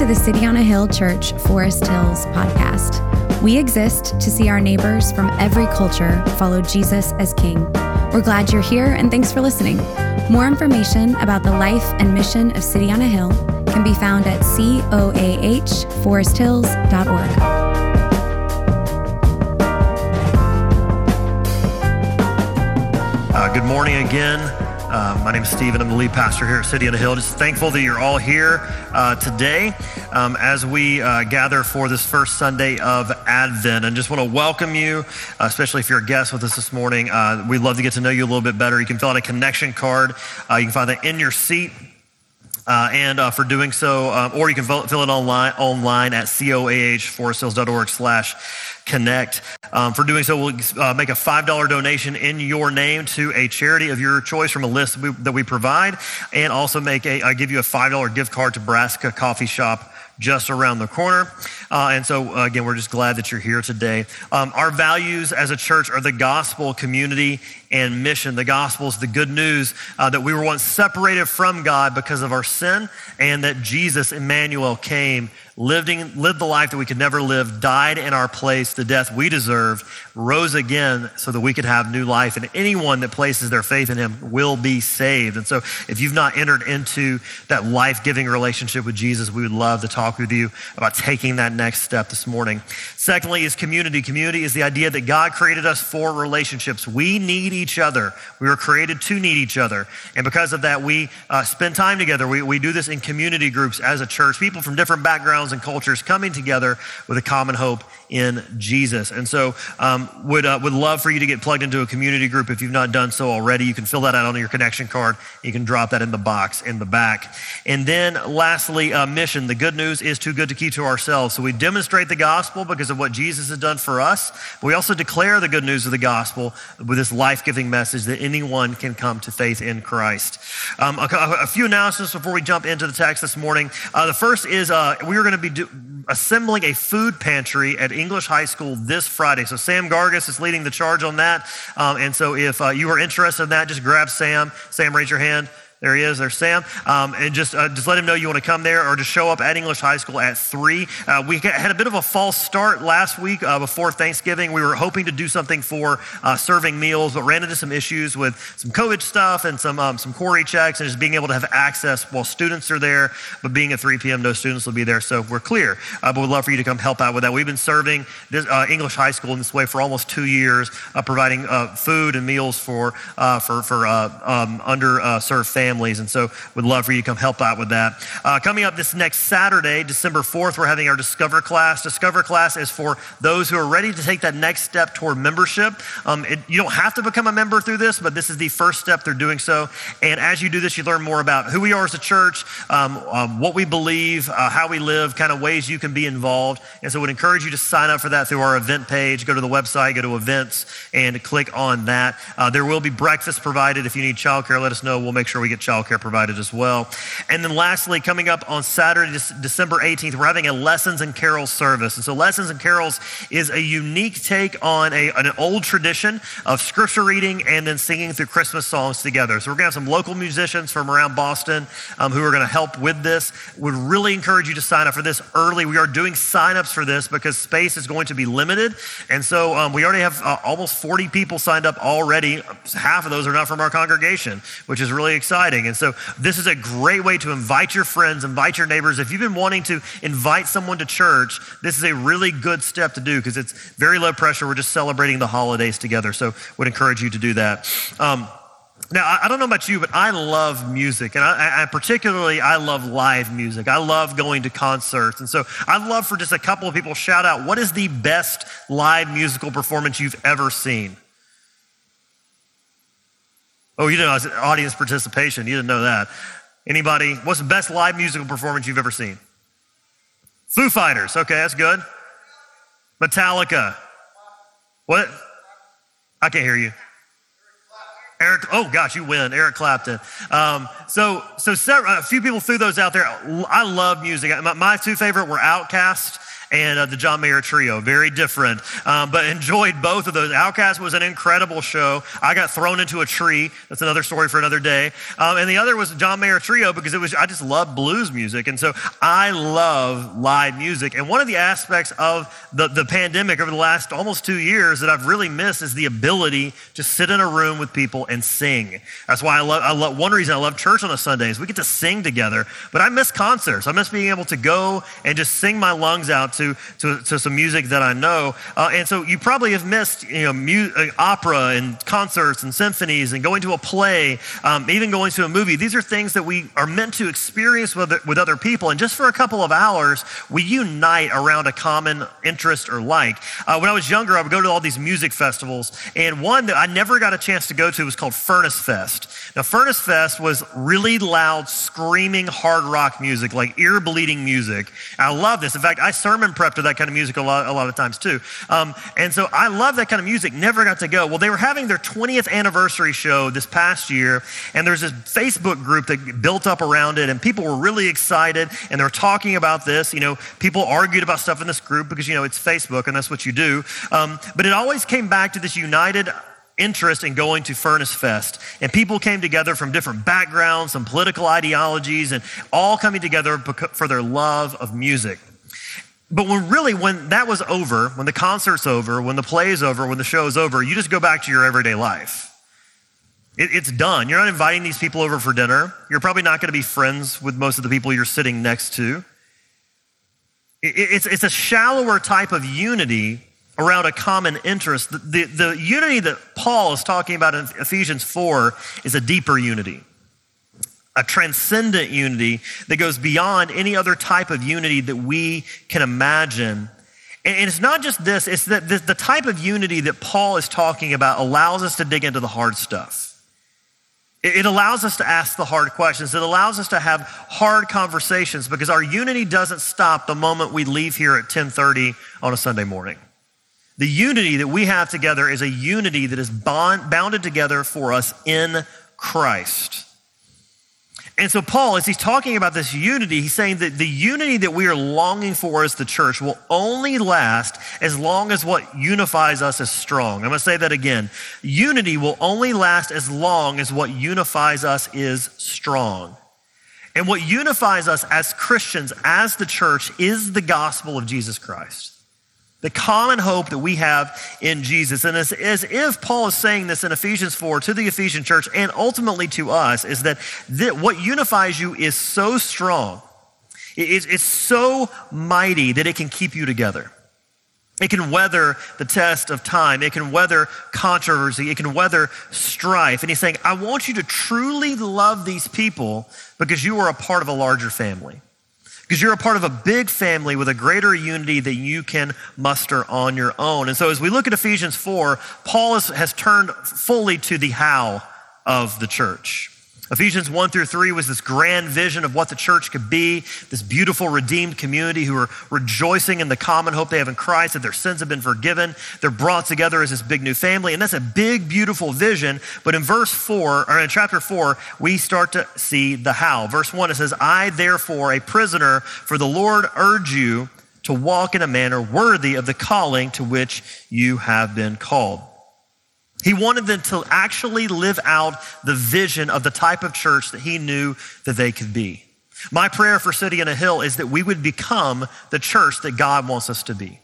to the City on a Hill Church Forest Hills podcast. We exist to see our neighbors from every culture follow Jesus as King. We're glad you're here and thanks for listening. More information about the life and mission of City on a Hill can be found at coahforesthills.org. Uh, good morning again. Uh, my name is Stephen. I'm the lead pastor here at City on the Hill. Just thankful that you're all here uh, today um, as we uh, gather for this first Sunday of Advent. And just want to welcome you, uh, especially if you're a guest with us this morning. Uh, we'd love to get to know you a little bit better. You can fill out a connection card. Uh, you can find that in your seat. Uh, and uh, for doing so, um, or you can fill, fill, it online, online at coahforesthills.org slash connect. Um, for doing so, we'll uh, make a $5 donation in your name to a charity of your choice from a list that we, that we provide, and also make a, I give you a $5 gift card to Brassica Coffee Shop just around the corner. Uh, and so, uh, again, we're just glad that you're here today. Um, our values as a church are the gospel, community, and mission. The gospel is the good news uh, that we were once separated from God because of our sin, and that Jesus, Emmanuel, came living, lived the life that we could never live, died in our place, the death we deserved, rose again so that we could have new life. And anyone that places their faith in him will be saved. And so if you've not entered into that life giving relationship with Jesus, we would love to talk with you about taking that next step this morning. Secondly, is community. Community is the idea that God created us for relationships. We need each other. We were created to need each other. And because of that, we uh, spend time together. We, we do this in community groups as a church, people from different backgrounds and cultures coming together with a common hope in Jesus. And so, um, would uh, would love for you to get plugged into a community group if you've not done so already. You can fill that out on your connection card. You can drop that in the box in the back. And then, lastly, uh, mission. The good news is too good to keep to ourselves. So we demonstrate the gospel because of what Jesus has done for us. But we also declare the good news of the gospel with this life giving message that anyone can come to faith in Christ. Um, a, a, few announcements before we jump into the text this morning. Uh, the first is uh, we are going to be do, assembling a food pantry at English High School this Friday. So Sam Gargas is leading the charge on that. Um, and so if uh, you are interested in that, just grab Sam. Sam, raise your hand. There he is. There's Sam. Um, and just, uh, just let him know you want to come there or just show up at English High School at 3. Uh, we had a bit of a false start last week uh, before Thanksgiving. We were hoping to do something for uh, serving meals, but ran into some issues with some COVID stuff and some, um, some CORI checks and just being able to have access while students are there. But being at 3 p.m., no students will be there. So we're clear. Uh, but we'd love for you to come help out with that. We've been serving this, uh, English High School in this way for almost two years, providing food and meals for, for, for um, underserved families families. And so would love for you to come help out with that. Uh, coming up this next Saturday, December 4th, we're having our Discover class. Discover class is for those who are ready to take that next step toward membership. Um, it, you don't have to become a member through this, but this is the first step they're doing so. And as you do this, you learn more about who we are as a church, um, um, what we believe, uh, how we live, kind of ways you can be involved. And so would encourage you to sign up for that through our event page. Go to the website, go to events, and click on that. Uh, there will be breakfast provided. If you need childcare, let us know. We'll make sure we get childcare provided as well. And then lastly, coming up on Saturday, December 18th, we're having a Lessons and Carols service. And so Lessons and Carols is a unique take on a, an old tradition of scripture reading and then singing through Christmas songs together. So we're going to have some local musicians from around Boston um, who are going to help with this. Would really encourage you to sign up for this early. We are doing signups for this because space is going to be limited. And so um, we already have uh, almost 40 people signed up already. Half of those are not from our congregation, which is really exciting exciting. And so this is a great way to invite your friends, invite your neighbors. If you've been wanting to invite someone to church, this is a really good step to do because it's very low pressure. We're just celebrating the holidays together. So would encourage you to do that. Um, now, I don't know about you, but I love music, and I, I, particularly I love live music. I love going to concerts, and so I'd love for just a couple of people shout out what is the best live musical performance you've ever seen. Oh, you didn't know audience participation. You didn't know that. Anybody? What's the best live musical performance you've ever seen? Foo Fighters. Okay, that's good. Metallica. What? I can't hear you. Eric, oh gosh, you win. Eric Clapton. Um, so, so several, a few people threw those out there. I love music. My, my two favorite were OutKast and uh, the John Mayer Trio. Very different, um, but enjoyed both of those. OutKast was an incredible show. I got thrown into a tree. That's another story for another day. Um, and the other was John Mayer Trio because it was I just love blues music, and so I love live music. And one of the aspects of the, the pandemic over the last almost two years that I've really missed is the ability to sit in a room with people and sing. That's why I love, I love one reason I love church on a Sunday is we get to sing together. But I miss concerts. I miss being able to go and just sing my lungs out to, to, to some music that I know. Uh, and so you probably have missed you know, mu- uh, opera and concerts and symphonies and going to a play, um, even going to a movie. These are things that we are meant to experience with, with other people. And just for a couple of hours, we unite around a common interest or like. Uh, when I was younger, I would go to all these music festivals. And one that I never got a chance to go to was called Furnace Fest. Now, Furnace Fest was really loud, screaming hard rock music, like ear bleeding music. I love this. In fact, I sermon prep to that kind of music a lot, a lot of times too. Um, and so I love that kind of music. Never got to go. Well, they were having their 20th anniversary show this past year, and there's this Facebook group that built up around it, and people were really excited, and they were talking about this. You know, people argued about stuff in this group because, you know, it's Facebook, and that's what you do. Um, but it always came back to this united interest in going to Furnace Fest. And people came together from different backgrounds, some political ideologies, and all coming together for their love of music. But when really, when that was over, when the concert's over, when the play is over, when the show is over, you just go back to your everyday life. It, it's done. You're not inviting these people over for dinner. You're probably not going to be friends with most of the people you're sitting next to. It, it's, it's a shallower type of unity around a common interest. The, the, the, unity that Paul is talking about in Ephesians 4 is a deeper unity, a transcendent unity that goes beyond any other type of unity that we can imagine. And it's not just this, it's that the type of unity that Paul is talking about allows us to dig into the hard stuff. It allows us to ask the hard questions. It allows us to have hard conversations because our unity doesn't stop the moment we leave here at 1030 on a Sunday morning. The unity that we have together is a unity that is bond, bounded together for us in Christ. And so, Paul, as he's talking about this unity, he's saying that the unity that we are longing for as the church will only last as long as what unifies us is strong. I'm going to say that again. Unity will only last as long as what unifies us is strong. And what unifies us as Christians, as the church, is the gospel of Jesus Christ. The common hope that we have in Jesus. And as, as if Paul is saying this in Ephesians 4 to the Ephesian church and ultimately to us, is that th- what unifies you is so strong, it, it's so mighty that it can keep you together. It can weather the test of time. It can weather controversy. It can weather strife. And he's saying, I want you to truly love these people because you are a part of a larger family because you're a part of a big family with a greater unity than you can muster on your own. And so as we look at Ephesians 4, Paul has, has turned fully to the how of the church. Ephesians 1 through 3 was this grand vision of what the church could be, this beautiful redeemed community who are rejoicing in the common hope they have in Christ, that their sins have been forgiven. They're brought together as this big new family. And that's a big, beautiful vision. But in verse 4, or in chapter 4, we start to see the how. Verse 1, it says, I therefore, a prisoner for the Lord, urge you to walk in a manner worthy of the calling to which you have been called. He wanted them to actually live out the vision of the type of church that he knew that they could be. My prayer for City on a Hill is that we would become the church that God wants us to be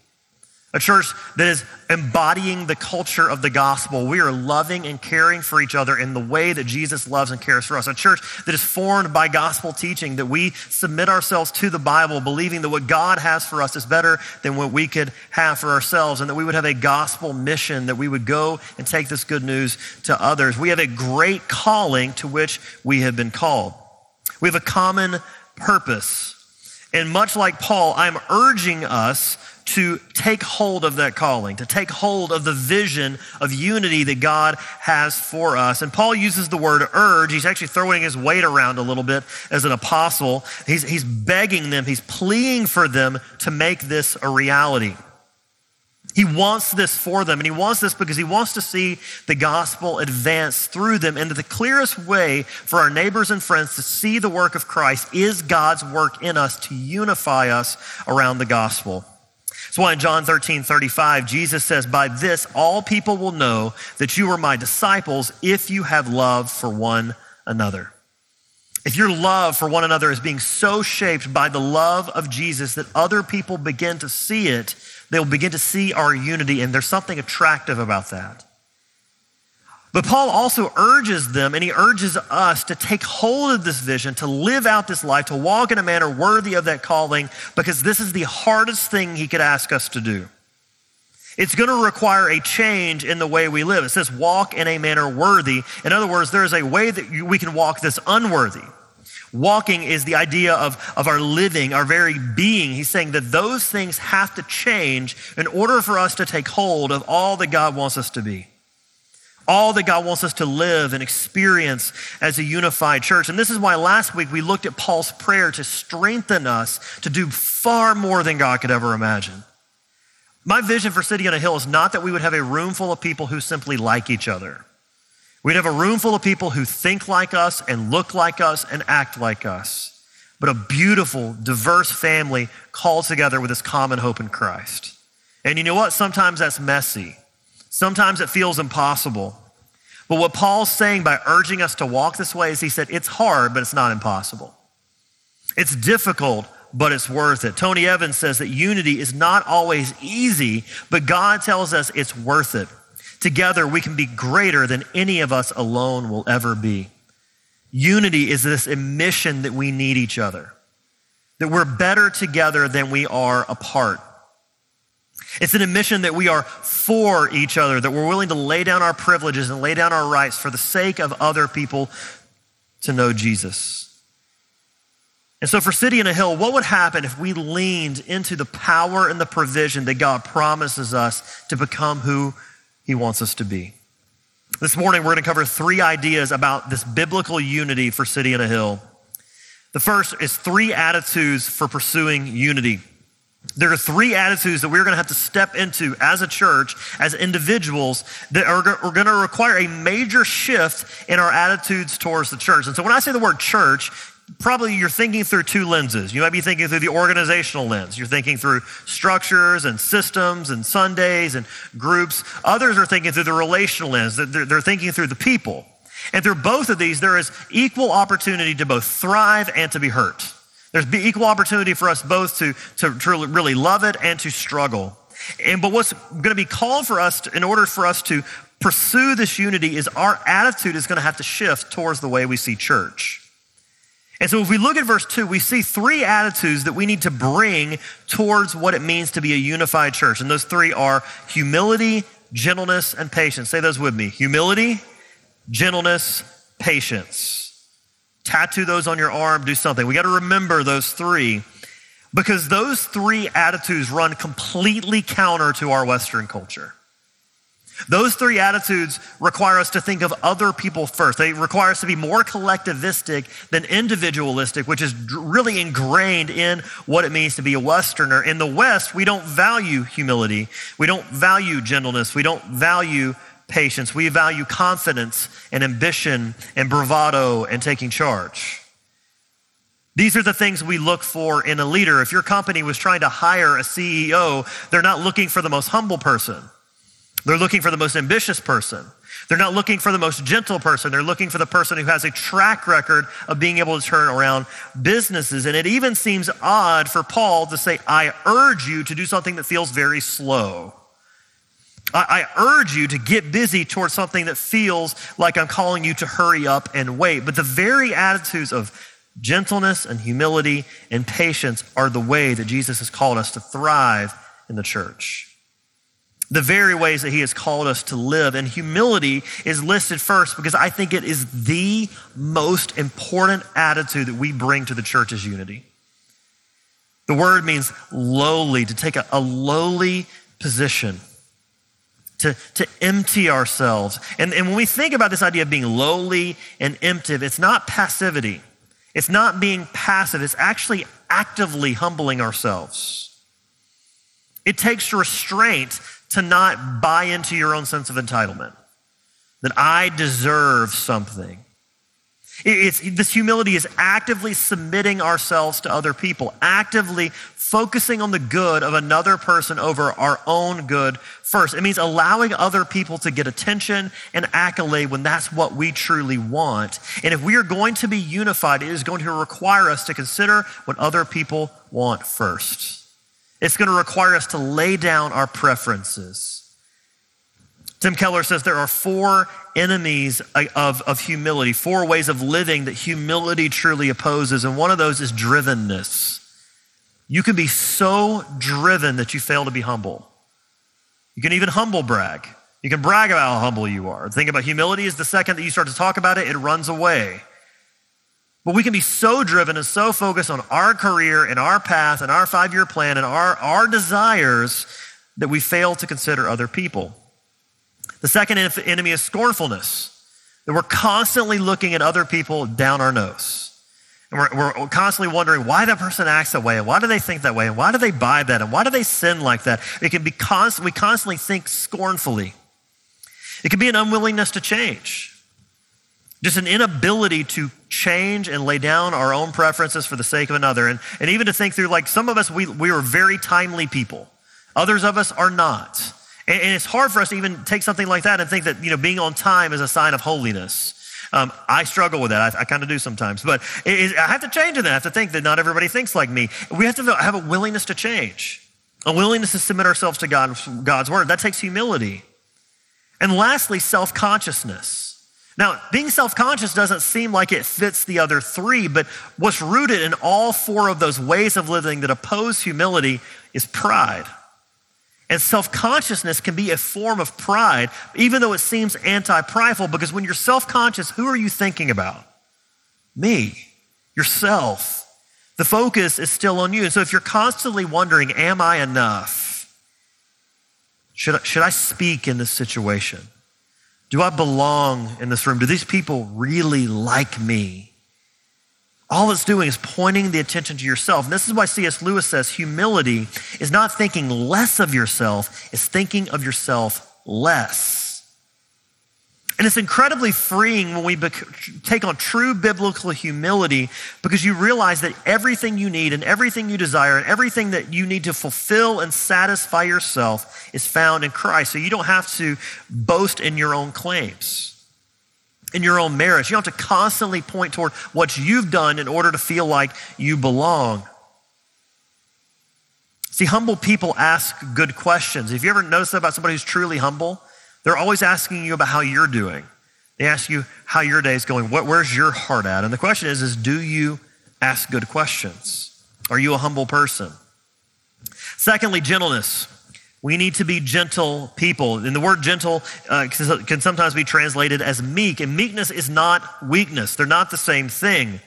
a church that is embodying the culture of the gospel. We are loving and caring for each other in the way that Jesus loves and cares for us. A church that is formed by gospel teaching, that we submit ourselves to the Bible, believing that what God has for us is better than what we could have for ourselves, and that we would have a gospel mission, that we would go and take this good news to others. We have a great calling to which we have been called. We have a common purpose. And much like Paul, I'm urging us to take hold of that calling, to take hold of the vision of unity that God has for us. And Paul uses the word urge. He's actually throwing his weight around a little bit as an apostle. He's, he's begging them, he's pleading for them to make this a reality. He wants this for them, and he wants this because he wants to see the gospel advance through them. And the clearest way for our neighbors and friends to see the work of Christ is God's work in us to unify us around the gospel. That's why in John 13, 35, Jesus says, By this all people will know that you are my disciples if you have love for one another. If your love for one another is being so shaped by the love of Jesus that other people begin to see it, they'll begin to see our unity, and there's something attractive about that. But Paul also urges them and he urges us to take hold of this vision, to live out this life, to walk in a manner worthy of that calling, because this is the hardest thing he could ask us to do. It's going to require a change in the way we live. It says walk in a manner worthy. In other words, there is a way that we can walk this unworthy. Walking is the idea of, of our living, our very being. He's saying that those things have to change in order for us to take hold of all that God wants us to be all that God wants us to live and experience as a unified church. And this is why last week we looked at Paul's prayer to strengthen us to do far more than God could ever imagine. My vision for City on a Hill is not that we would have a room full of people who simply like each other. We'd have a room full of people who think like us and look like us and act like us, but a beautiful, diverse family called together with this common hope in Christ. And you know what? Sometimes that's messy. Sometimes it feels impossible. But what Paul's saying by urging us to walk this way is he said, it's hard, but it's not impossible. It's difficult, but it's worth it. Tony Evans says that unity is not always easy, but God tells us it's worth it. Together, we can be greater than any of us alone will ever be. Unity is this admission that we need each other, that we're better together than we are apart. It's an admission that we are for each other, that we're willing to lay down our privileges and lay down our rights for the sake of other people to know Jesus. And so, for City on a Hill, what would happen if we leaned into the power and the provision that God promises us to become who He wants us to be? This morning, we're going to cover three ideas about this biblical unity for City on a Hill. The first is three attitudes for pursuing unity. There are three attitudes that we're going to have to step into as a church, as individuals, that are, going to require a major shift in our attitudes towards the church. And so when I say the word church, probably you're thinking through two lenses. You might be thinking through the organizational lens. You're thinking through structures and systems and Sundays and groups. Others are thinking through the relational lens. They're, they're thinking through the people. And through both of these, there is equal opportunity to both thrive and to be hurt. There's equal opportunity for us both to, to, to really love it and to struggle. And, but what's going to be called for us to, in order for us to pursue this unity is our attitude is going to have to shift towards the way we see church. And so if we look at verse 2, we see three attitudes that we need to bring towards what it means to be a unified church. And those three are humility, gentleness, and patience. Say those with me. Humility, gentleness, patience tattoo those on your arm, do something. We got to remember those three because those three attitudes run completely counter to our Western culture. Those three attitudes require us to think of other people first. They require us to be more collectivistic than individualistic, which is really ingrained in what it means to be a Westerner. In the West, we don't value humility. We don't value gentleness. We don't value patience. We value confidence and ambition and bravado and taking charge. These are the things we look for in a leader. If your company was trying to hire a CEO, they're not looking for the most humble person. They're looking for the most ambitious person. They're not looking for the most gentle person. They're looking for the person who has a track record of being able to turn around businesses. And it even seems odd for Paul to say, I urge you to do something that feels very slow. I, urge you to get busy towards something that feels like I'm calling you to hurry up and wait. But the very attitudes of gentleness and humility and patience are the way that Jesus has called us to thrive in the church. The very ways that he has called us to live. And humility is listed first because I think it is the most important attitude that we bring to the church's unity. The word means lowly, to take a, a lowly position to, to empty ourselves. And, and when we think about this idea of being lowly and empty, it's not passivity. It's not being passive. It's actually actively humbling ourselves. It takes restraint to not buy into your own sense of entitlement, that I deserve something. It's, this humility is actively submitting ourselves to other people, actively focusing on the good of another person over our own good first. It means allowing other people to get attention and accolade when that's what we truly want. And if we are going to be unified, it is going to require us to consider what other people want first. It's going to require us to lay down our preferences. Tim Keller says there are four enemies uh, of, of humility, four ways of living that humility truly opposes. And one of those is drivenness. You can be so driven that you fail to be humble. You can even humble brag. You can brag about how humble you are. The thing about humility is the second that you start to talk about it, it runs away. But we can be so driven and so focused on our career and our path and our five year plan and our, our desires that we fail to consider other people. The second enemy is scornfulness, that we're constantly looking at other people down our nose. And we're, we're, constantly wondering why that person acts that way, and why do they think that way, and why do they buy that, and why do they sin like that? It can be const- we constantly think scornfully. It can be an unwillingness to change, just an inability to change and lay down our own preferences for the sake of another. And, and even to think through, like some of us, we, we are very timely people, others of us are not. And, it's hard for us to even take something like that and think that, you know, being on time is a sign of holiness. Um, I struggle with that. I, I kind of do sometimes, but it, it, I have to change that. I have to think that not everybody thinks like me. We have to have a willingness to change, a willingness to submit ourselves to God, God's word. That takes humility. And lastly, self consciousness. Now, being self conscious doesn't seem like it fits the other three, but what's rooted in all four of those ways of living that oppose humility is pride. And self consciousness can be a form of pride, even though it seems anti prideful, because when you're self conscious, who are you thinking about? Me, yourself. The focus is still on you. And so if you're constantly wondering, am I enough? Should I, should I speak in this situation? Do I belong in this room? Do these people really like me? All it's doing is pointing the attention to yourself. And this is why C.S. Lewis says humility is not thinking less of yourself, it's thinking of yourself less. And it's incredibly freeing when we take on true biblical humility because you realize that everything you need and everything you desire and everything that you need to fulfill and satisfy yourself is found in Christ. So you don't have to boast in your own claims in your own merits. You don't have to constantly point toward what you've done in order to feel like you belong. See, humble people ask good questions. Have you ever noticed that about somebody who's truly humble? They're always asking you about how you're doing. They ask you how your day is going. What, where's your heart at? And the question is, is do you ask good questions? Are you a humble person? Secondly, gentleness. We need to be gentle people. And the word gentle uh, can sometimes be translated as meek. And meekness is not weakness, they're not the same thing.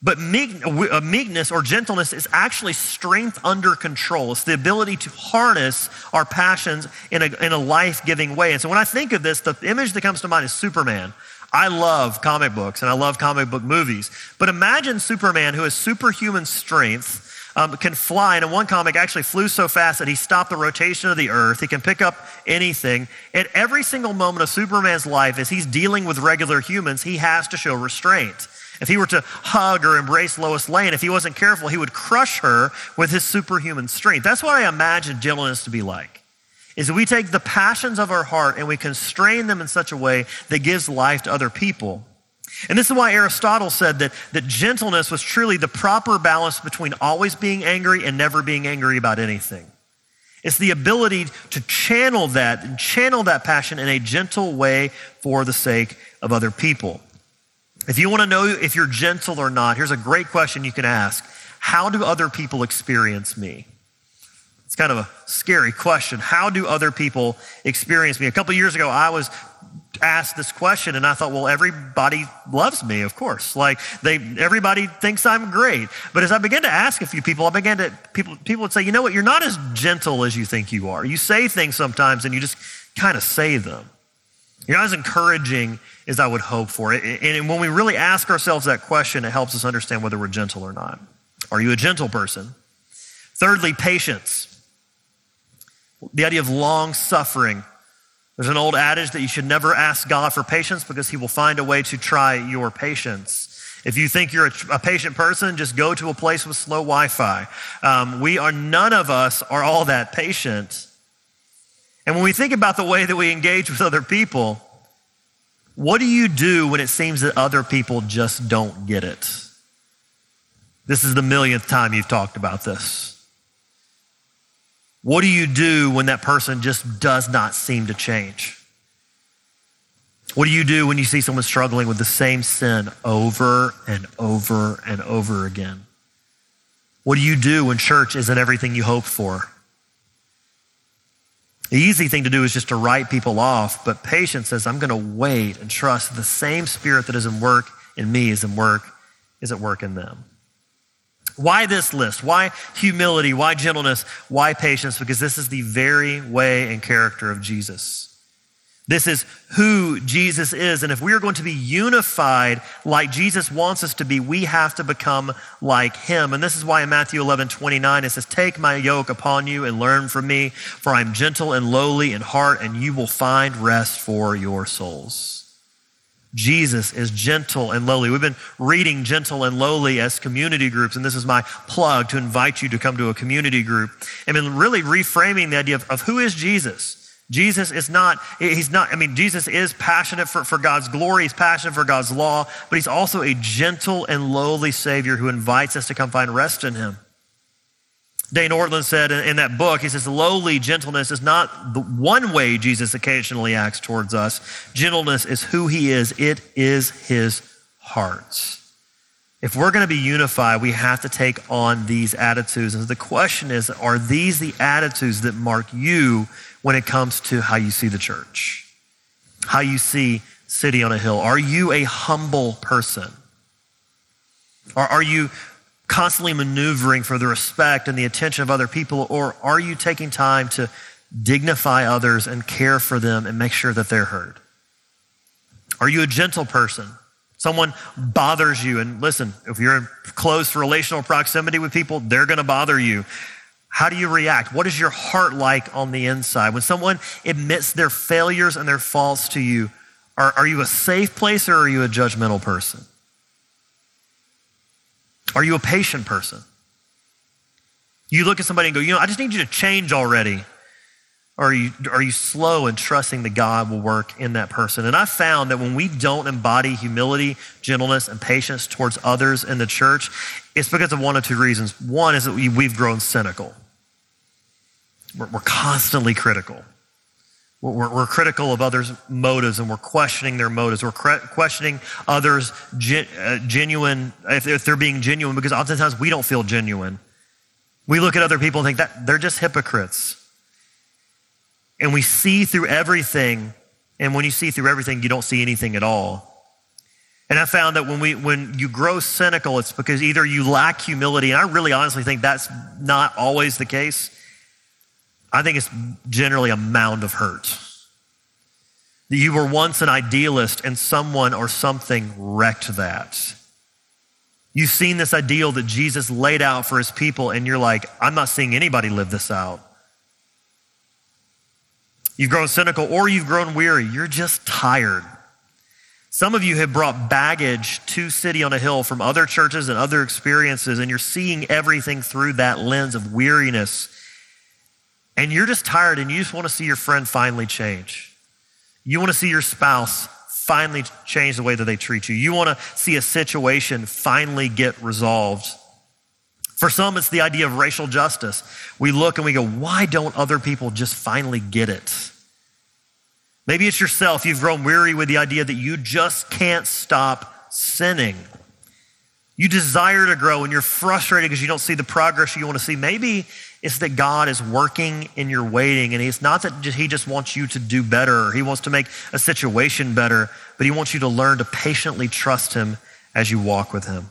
But meek, uh, meekness or gentleness is actually strength under control. It's the ability to harness our passions in a, in a life giving way. And so when I think of this, the image that comes to mind is Superman. I love comic books and I love comic book movies. But imagine Superman who has superhuman strength um, can fly. And in one comic, actually flew so fast that he stopped the rotation of the earth. He can pick up anything. At every single moment of Superman's life, as he's dealing with regular humans, he has to show restraint. If he were to hug or embrace Lois Lane, if he wasn't careful, he would crush her with his superhuman strength. That's what I imagine gentleness to be like. Is we take the passions of our heart and we constrain them in such a way that gives life to other people. And this is why Aristotle said that, that gentleness was truly the proper balance between always being angry and never being angry about anything. It's the ability to channel that channel that passion in a gentle way for the sake of other people. If you want to know if you're gentle or not, here's a great question you can ask. How do other people experience me? It's kind of a scary question. How do other people experience me? A couple years ago, I was asked this question and I thought, well, everybody loves me, of course. Like they, everybody thinks I'm great. But as I began to ask a few people, I began to, people, people would say, you know what? You're not as gentle as you think you are. You say things sometimes and you just kind of say them. You're not as encouraging as I would hope for. And when we really ask ourselves that question, it helps us understand whether we're gentle or not. Are you a gentle person? Thirdly, patience. The idea of long suffering There's an old adage that you should never ask God for patience because he will find a way to try your patience. If you think you're a, a patient person, just go to a place with slow Wi Fi. Um, we are, none of us are all that patient. And when we think about the way that we engage with other people, what do you do when it seems that other people just don't get it? This is the millionth time you've talked about this. What do you do when that person just does not seem to change? What do you do when you see someone struggling with the same sin over and over and over again? What do you do when church isn't everything you hoped for? The easy thing to do is just to write people off, but patience says, I'm going to wait and trust the same spirit that is in work in me is in work, is at work in them. Why this list? Why humility? Why gentleness? Why patience? Because this is the very way and character of Jesus. This is who Jesus is. And if we are going to be unified like Jesus wants us to be, we have to become like him. And this is why in Matthew 11, 29, it says, Take my yoke upon you and learn from me, for I am gentle and lowly in heart, and you will find rest for your souls. Jesus is gentle and lowly. We've been reading gentle and lowly as community groups, and this is my plug to invite you to come to a community group. And been really reframing the idea of, of who is Jesus. Jesus is not, he's not, I mean, Jesus is passionate for, for God's glory, he's passionate for God's law, but he's also a gentle and lowly Savior who invites us to come find rest in him. Dane Ortlund said in, in that book, he says, lowly gentleness is not the one way Jesus occasionally acts towards us. Gentleness is who he is, it is his heart. If we're going to be unified, we have to take on these attitudes. And the question is, are these the attitudes that mark you when it comes to how you see the church, how you see City on a Hill? Are you a humble person? Or are you constantly maneuvering for the respect and the attention of other people? Or are you taking time to dignify others and care for them and make sure that they're heard? Are you a gentle person? Someone bothers you, and listen, if you're in close relational proximity with people, they're going to bother you. How do you react? What is your heart like on the inside? When someone admits their failures and their faults to you, are, are you a safe place or are you a judgmental person? Are you a patient person? You look at somebody and go, you know, I just need you to change already. Or are you, are you slow in trusting that God will work in that person? And I found that when we don't embody humility, gentleness, and patience towards others in the church, it's because of one of two reasons. One is that we, we've grown cynical. We're, we're constantly critical. We're, we're, critical of others' motives and we're questioning their motives. We're questioning others' uh, genuine, if they're, if they're being genuine, because oftentimes we don't feel genuine. We look at other people and think that they're just hypocrites. And we see through everything. And when you see through everything, you don't see anything at all. And I found that when we when you grow cynical, it's because either you lack humility, and I really honestly think that's not always the case. I think it's generally a mound of hurt. That you were once an idealist and someone or something wrecked that. You've seen this ideal that Jesus laid out for his people, and you're like, I'm not seeing anybody live this out. You've grown cynical or you've grown weary. You're just tired. Some of you have brought baggage to City on a Hill from other churches and other experiences, and you're seeing everything through that lens of weariness and you're just tired and you just want to see your friend finally change. You want to see your spouse finally change the way that they treat you. You want to see a situation finally get resolved. For some, it's the idea of racial justice. We look and we go, why don't other people just finally get it? Maybe it's yourself. You've grown weary with the idea that you just can't stop sinning. You desire to grow and you're frustrated because you don't see the progress you want to see. Maybe it's that God is working in your waiting, and it's not that He just wants you to do better He wants to make a situation better, but He wants you to learn to patiently trust Him as you walk with Him.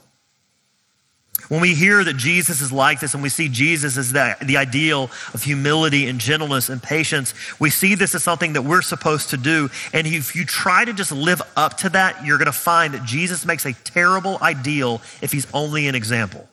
When we hear that Jesus is like this and we see Jesus as that, the ideal of humility and gentleness and patience, we see this as something that we're supposed to do. And if you try to just live up to that, you're going to find that Jesus makes a terrible ideal if he's only an example.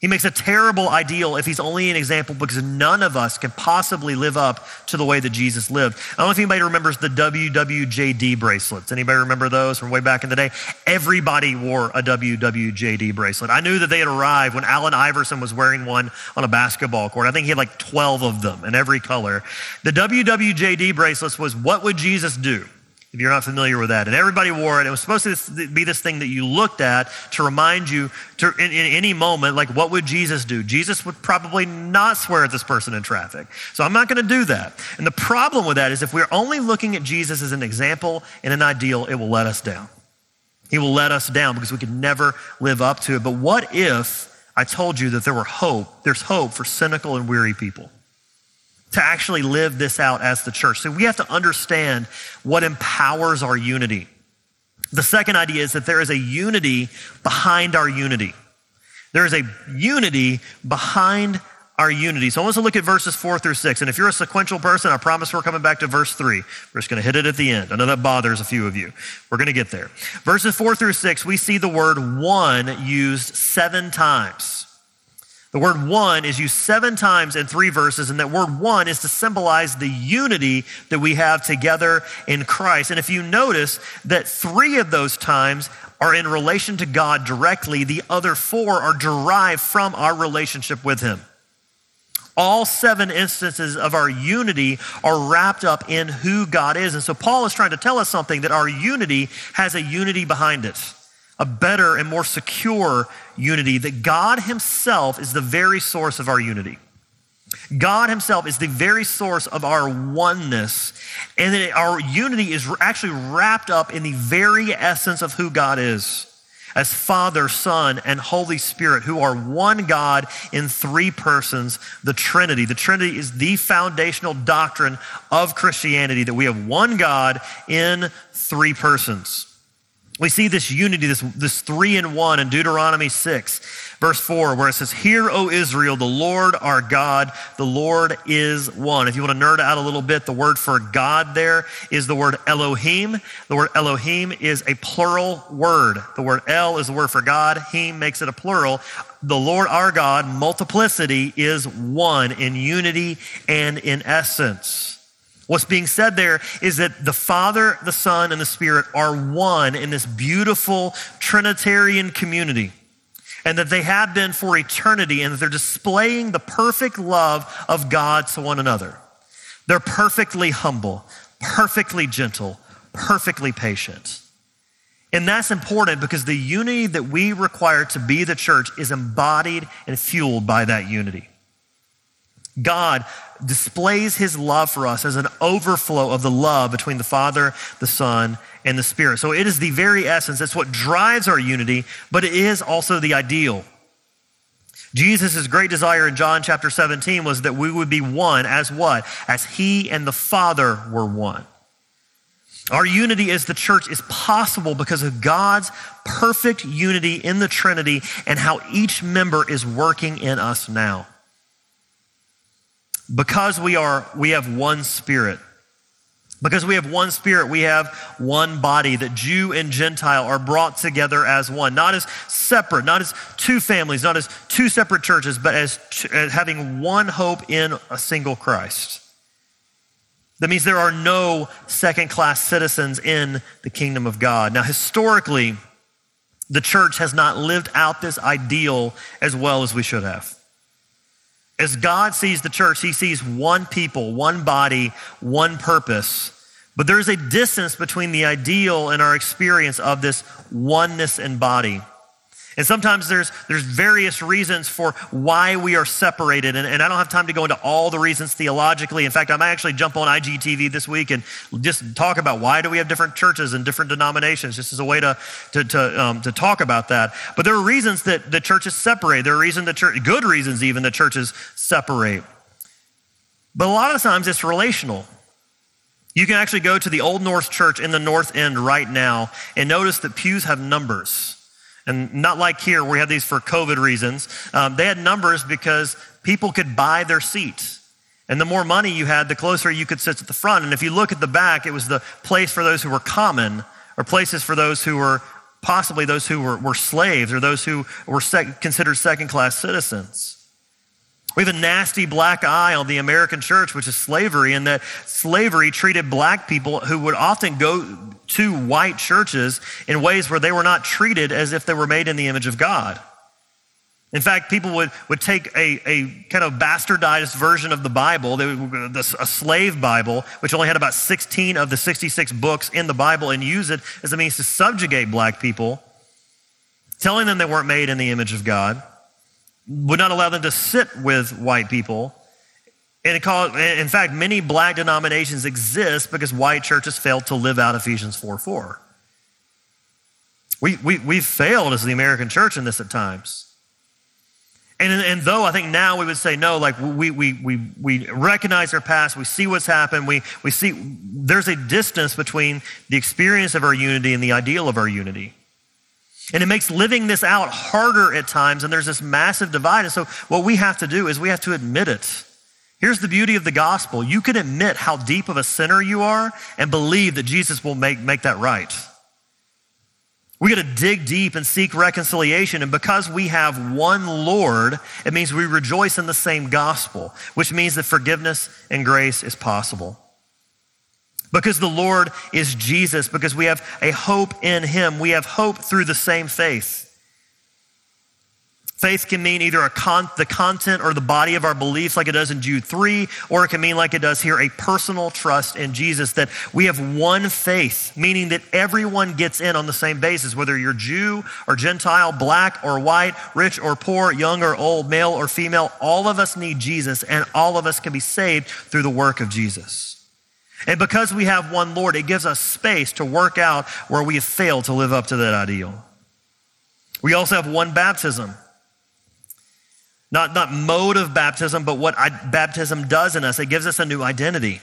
He makes a terrible ideal if he's only an example because none of us can possibly live up to the way that Jesus lived. I don't know if anybody remembers the WWJD bracelets. Anybody remember those from way back in the day? Everybody wore a WWJD bracelet. I knew that they had arrived when Allen Iverson was wearing one on a basketball court. I think he had like 12 of them in every color. The WWJD bracelets was what would Jesus do? If you're not familiar with that. And everybody wore it. It was supposed to be this thing that you looked at to remind you to, in, in, any moment, like, what would Jesus do? Jesus would probably not swear at this person in traffic. So I'm not going to do that. And the problem with that is if we're only looking at Jesus as an example and an ideal, it will let us down. He will let us down because we could never live up to it. But what if I told you that there were hope, there's hope for cynical and weary people? To actually live this out as the church. So we have to understand what empowers our unity. The second idea is that there is a unity behind our unity. There is a unity behind our unity. So I want us to look at verses four through six. And if you're a sequential person, I promise we're coming back to verse three. We're just going to hit it at the end. I know that bothers a few of you. We're going to get there. Verses four through six, we see the word one used seven times. The word one is used seven times in three verses, and that word one is to symbolize the unity that we have together in Christ. And if you notice that three of those times are in relation to God directly, the other four are derived from our relationship with Him. All seven instances of our unity are wrapped up in who God is. And so Paul is trying to tell us something that our unity has a unity behind it a better and more secure unity, that God Himself is the very source of our unity. God Himself is the very source of our oneness, and that our unity is actually wrapped up in the very essence of who God is as Father, Son, and Holy Spirit, who are one God in three persons, the Trinity. The Trinity is the foundational doctrine of Christianity that we have one God in three persons. We see this unity, this, this three in one in Deuteronomy 6, verse 4, where it says, Hear, O Israel, the Lord our God, the Lord is one. If you want to nerd out a little bit, the word for God there is the word Elohim. The word Elohim is a plural word. The word El is the word for God, Him makes it a plural. The Lord our God, multiplicity, is one in unity and in essence. What's being said there is that the Father, the Son, and the Spirit are one in this beautiful Trinitarian community. And that they have been for eternity, and that they're displaying the perfect love of God to one another. They're perfectly humble, perfectly gentle, perfectly patient. And that's important because the unity that we require to be the church is embodied and fueled by that unity. God displays his love for us as an overflow of the love between the Father, the Son, and the Spirit. So it is the very essence. It's what drives our unity, but it is also the ideal. Jesus' great desire in John chapter 17 was that we would be one as what? As he and the Father were one. Our unity as the church is possible because of God's perfect unity in the Trinity and how each member is working in us now. Because we are, we have one spirit. Because we have one spirit, we have one body, that Jew and Gentile are brought together as one, not as separate, not as two families, not as two separate churches, but as, as having one hope in a single Christ. That means there are no second class citizens in the kingdom of God. Now, historically, the church has not lived out this ideal as well as we should have. As God sees the church, he sees one people, one body, one purpose. But there's a distance between the ideal and our experience of this oneness and body. And sometimes there's, there's various reasons for why we are separated. And, and I don't have time to go into all the reasons theologically. In fact, I might actually jump on IGTV this week and just talk about why do we have different churches and different denominations, just as a way to, to, to, um, to talk about that. But there are reasons that the churches separate. There are reasons that church, good reasons even the churches separate. But a lot of times it's relational. You can actually go to the Old North Church in the North End right now and notice that pews have numbers. And not like here, where we have these for COVID reasons. Um, they had numbers because people could buy their seats. And the more money you had, the closer you could sit at the front. And if you look at the back, it was the place for those who were common or places for those who were possibly those who were, were slaves or those who were sec- considered second class citizens. We have a nasty black eye on the American church, which is slavery, and that slavery treated black people who would often go to white churches in ways where they were not treated as if they were made in the image of God. In fact, people would, would take a, a kind of bastardized version of the Bible, would, a slave Bible, which only had about 16 of the 66 books in the Bible, and use it as a means to subjugate black people, telling them they weren't made in the image of God, would not allow them to sit with white people. And called, in fact, many black denominations exist because white churches failed to live out Ephesians 4 4. We, we, we've failed as the American church in this at times. And, and though I think now we would say no, like we, we, we, we recognize our past, we see what's happened, we, we see there's a distance between the experience of our unity and the ideal of our unity. And it makes living this out harder at times, and there's this massive divide. And so what we have to do is we have to admit it. Here's the beauty of the gospel. You can admit how deep of a sinner you are and believe that Jesus will make, make that right. We got to dig deep and seek reconciliation. And because we have one Lord, it means we rejoice in the same gospel, which means that forgiveness and grace is possible. Because the Lord is Jesus, because we have a hope in Him, we have hope through the same faith. Faith can mean either con- the content or the body of our beliefs, like it does in Jude 3, or it can mean, like it does here, a personal trust in Jesus, that we have one faith, meaning that everyone gets in on the same basis, whether you're Jew or Gentile, black or white, rich or poor, young or old, male or female. All of us need Jesus, and all of us can be saved through the work of Jesus. And because we have one Lord, it gives us space to work out where we have failed to live up to that ideal. We also have one baptism. Not, not mode of baptism, but what I, baptism does in us. It gives us a new identity.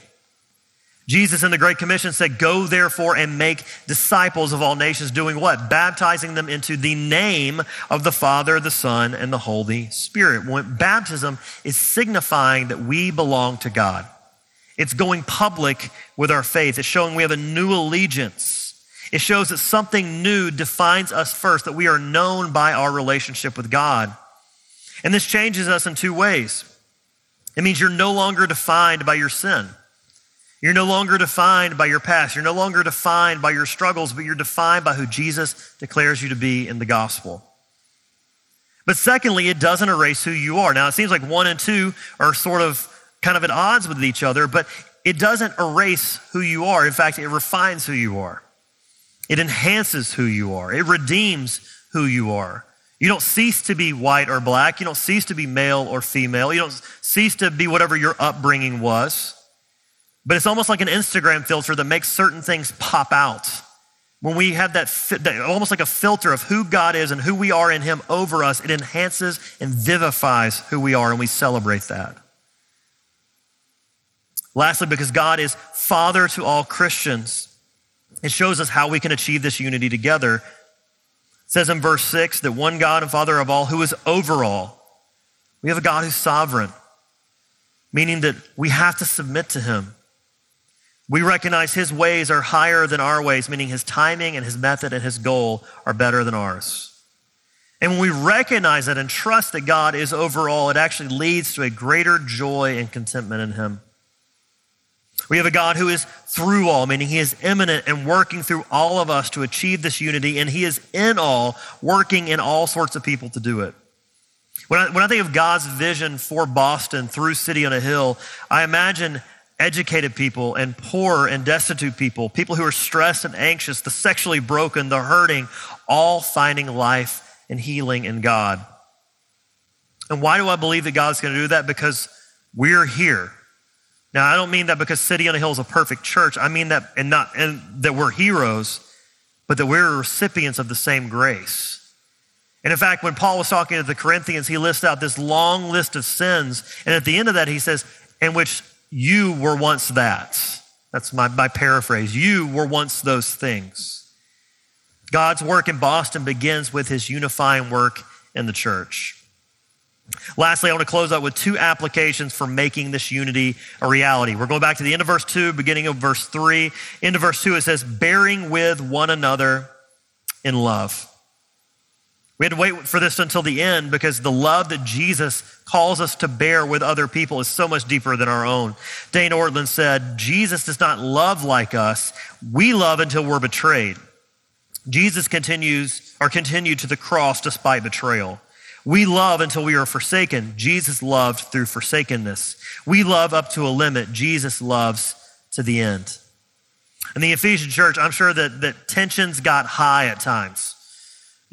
Jesus in the Great Commission said, Go therefore and make disciples of all nations, doing what? Baptizing them into the name of the Father, the Son, and the Holy Spirit. When baptism is signifying that we belong to God. It's going public with our faith. It's showing we have a new allegiance. It shows that something new defines us first, that we are known by our relationship with God. And this changes us in two ways. It means you're no longer defined by your sin. You're no longer defined by your past. You're no longer defined by your struggles, but you're defined by who Jesus declares you to be in the gospel. But secondly, it doesn't erase who you are. Now, it seems like one and two are sort of kind of at odds with each other, but it doesn't erase who you are. In fact, it refines who you are. It enhances who you are. It redeems who you are. You don't cease to be white or black. You don't cease to be male or female. You don't cease to be whatever your upbringing was. But it's almost like an Instagram filter that makes certain things pop out. When we have that, that, almost like a filter of who God is and who we are in Him over us, it enhances and vivifies who we are, and we celebrate that. Lastly, because God is Father to all Christians, it shows us how we can achieve this unity together it says in verse 6 that one God and Father of all who is over all. We have a God who's sovereign, meaning that we have to submit to him. We recognize his ways are higher than our ways, meaning his timing and his method and his goal are better than ours. And when we recognize that and trust that God is over all, it actually leads to a greater joy and contentment in him. We have a God who is through all, meaning he is immanent and working through all of us to achieve this unity, and he is in all, working in all sorts of people to do it. When I, when I think of God's vision for Boston through City on a Hill, I imagine educated people and poor and destitute people, people who are stressed and anxious, the sexually broken, the hurting, all finding life and healing in God. And why do I believe that God's going to do that? Because we're here. Now, I don't mean that because City on a Hill is a perfect church. I mean that, and not and that we're heroes, but that we're recipients of the same grace. And in fact, when Paul was talking to the Corinthians, he lists out this long list of sins. And at the end of that, he says, in which you were once that. That's my, my paraphrase. You were once those things. God's work in Boston begins with his unifying work in the church. Lastly, I want to close out with two applications for making this unity a reality. We're going back to the end of verse 2, beginning of verse 3. Into verse 2, it says, bearing with one another in love. We had to wait for this until the end because the love that Jesus calls us to bear with other people is so much deeper than our own. Dane Ortlund said, Jesus does not love like us. We love until we're betrayed. Jesus continues or continued to the cross despite betrayal. We love until we are forsaken. Jesus loved through forsakenness. We love up to a limit. Jesus loves to the end. In the Ephesian church, I'm sure that, that tensions got high at times.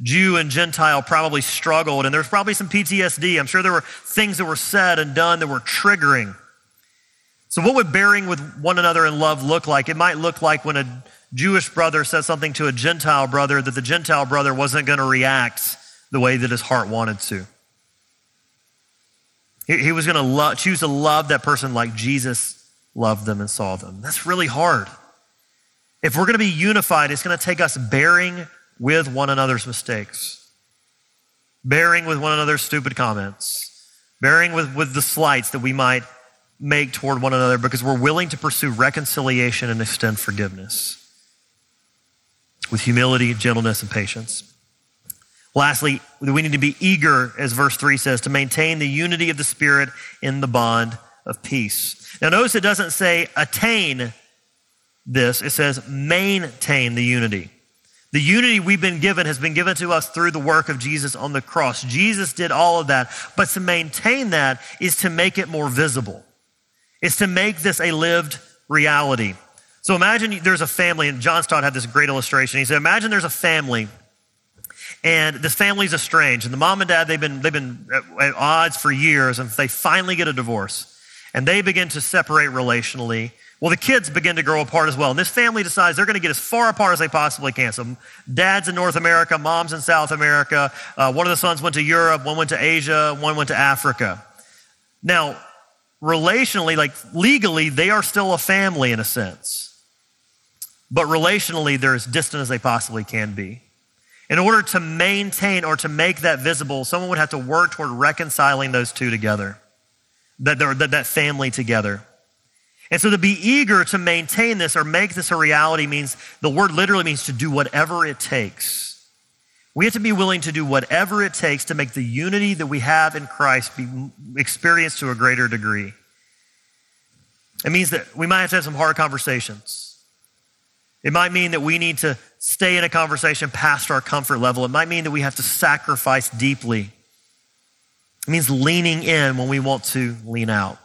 Jew and Gentile probably struggled, and there's probably some PTSD. I'm sure there were things that were said and done that were triggering. So, what would bearing with one another in love look like? It might look like when a Jewish brother said something to a Gentile brother that the Gentile brother wasn't going to react the way that his heart wanted to. He, he was going to lo- choose to love that person like Jesus loved them and saw them. That's really hard. If we're going to be unified, it's going to take us bearing with one another's mistakes, bearing with one another's stupid comments, bearing with, with the slights that we might make toward one another because we're willing to pursue reconciliation and extend forgiveness with humility, gentleness, and patience. Lastly, we need to be eager, as verse 3 says, to maintain the unity of the Spirit in the bond of peace. Now, notice it doesn't say attain this, it says maintain the unity. The unity we've been given has been given to us through the work of Jesus on the cross. Jesus did all of that, but to maintain that is to make it more visible. It's to make this a lived reality. So imagine there's a family, and John Stott had this great illustration. He said, Imagine there's a family, and this family's estranged, and the mom and dad, they've been, they've been at odds for years, and they finally get a divorce, and they begin to separate relationally. Well, the kids begin to grow apart as well. And this family decides they're going to get as far apart as they possibly can. So, dad's in North America, mom's in South America. Uh, one of the sons went to Europe, one went to Asia, one went to Africa. Now, relationally, like legally, they are still a family in a sense. But relationally, they're as distant as they possibly can be. In order to maintain or to make that visible, someone would have to work toward reconciling those two together, that, that, that family together. And so to be eager to maintain this or make this a reality means the word literally means to do whatever it takes. We have to be willing to do whatever it takes to make the unity that we have in Christ be experienced to a greater degree. It means that we might have to have some hard conversations. It might mean that we need to stay in a conversation past our comfort level. It might mean that we have to sacrifice deeply. It means leaning in when we want to lean out.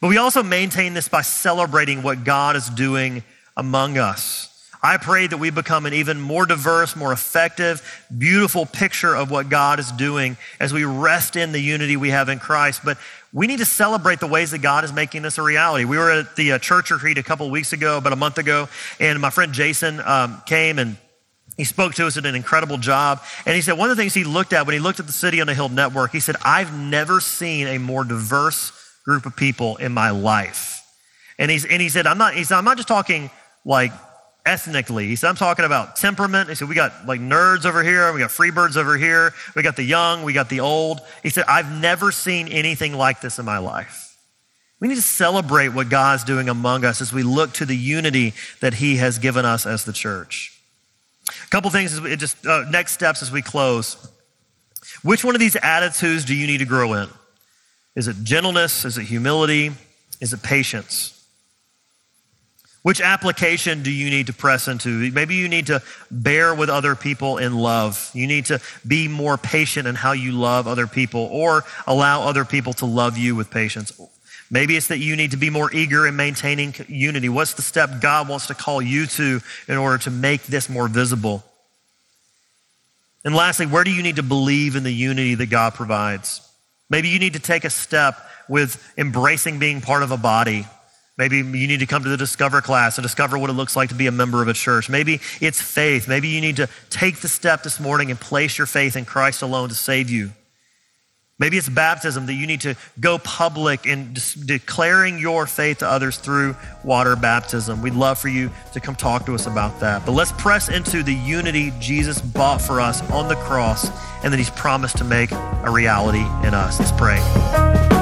But we also maintain this by celebrating what God is doing among us. I pray that we become an even more diverse, more effective, beautiful picture of what God is doing as we rest in the unity we have in Christ. But we need to celebrate the ways that God is making this a reality. We were at the uh, church retreat a couple weeks ago, about a month ago, and my friend Jason um, came and he spoke to us at an incredible job. And he said one of the things he looked at when he looked at the City on a Hill network, he said, I've never seen a more diverse group of people in my life. And, he's, and he said, I'm not, he said, I'm not just talking like ethnically. He said, I'm talking about temperament. He said, we got like nerds over here, we got freebirds over here, we got the young, we got the old. He said, I've never seen anything like this in my life. We need to celebrate what God's doing among us as we look to the unity that He has given us as the church. A couple things, we, just uh, next steps as we close. Which one of these attitudes do you need to grow in? Is it gentleness? Is it humility? Is it patience? Which application do you need to press into? Maybe you need to bear with other people in love. You need to be more patient in how you love other people or allow other people to love you with patience. Maybe it's that you need to be more eager in maintaining unity. What's the step God wants to call you to in order to make this more visible? And lastly, where do you need to believe in the unity that God provides? Maybe you need to take a step with embracing being part of a body. Maybe you need to come to the Discover class and discover what it looks like to be a member of a church. Maybe it's faith. Maybe you need to take the step this morning and place your faith in Christ alone to save you. Maybe it's baptism that you need to go public in declaring your faith to others through water baptism. We'd love for you to come talk to us about that. But let's press into the unity Jesus bought for us on the cross and that he's promised to make a reality in us. Let's pray.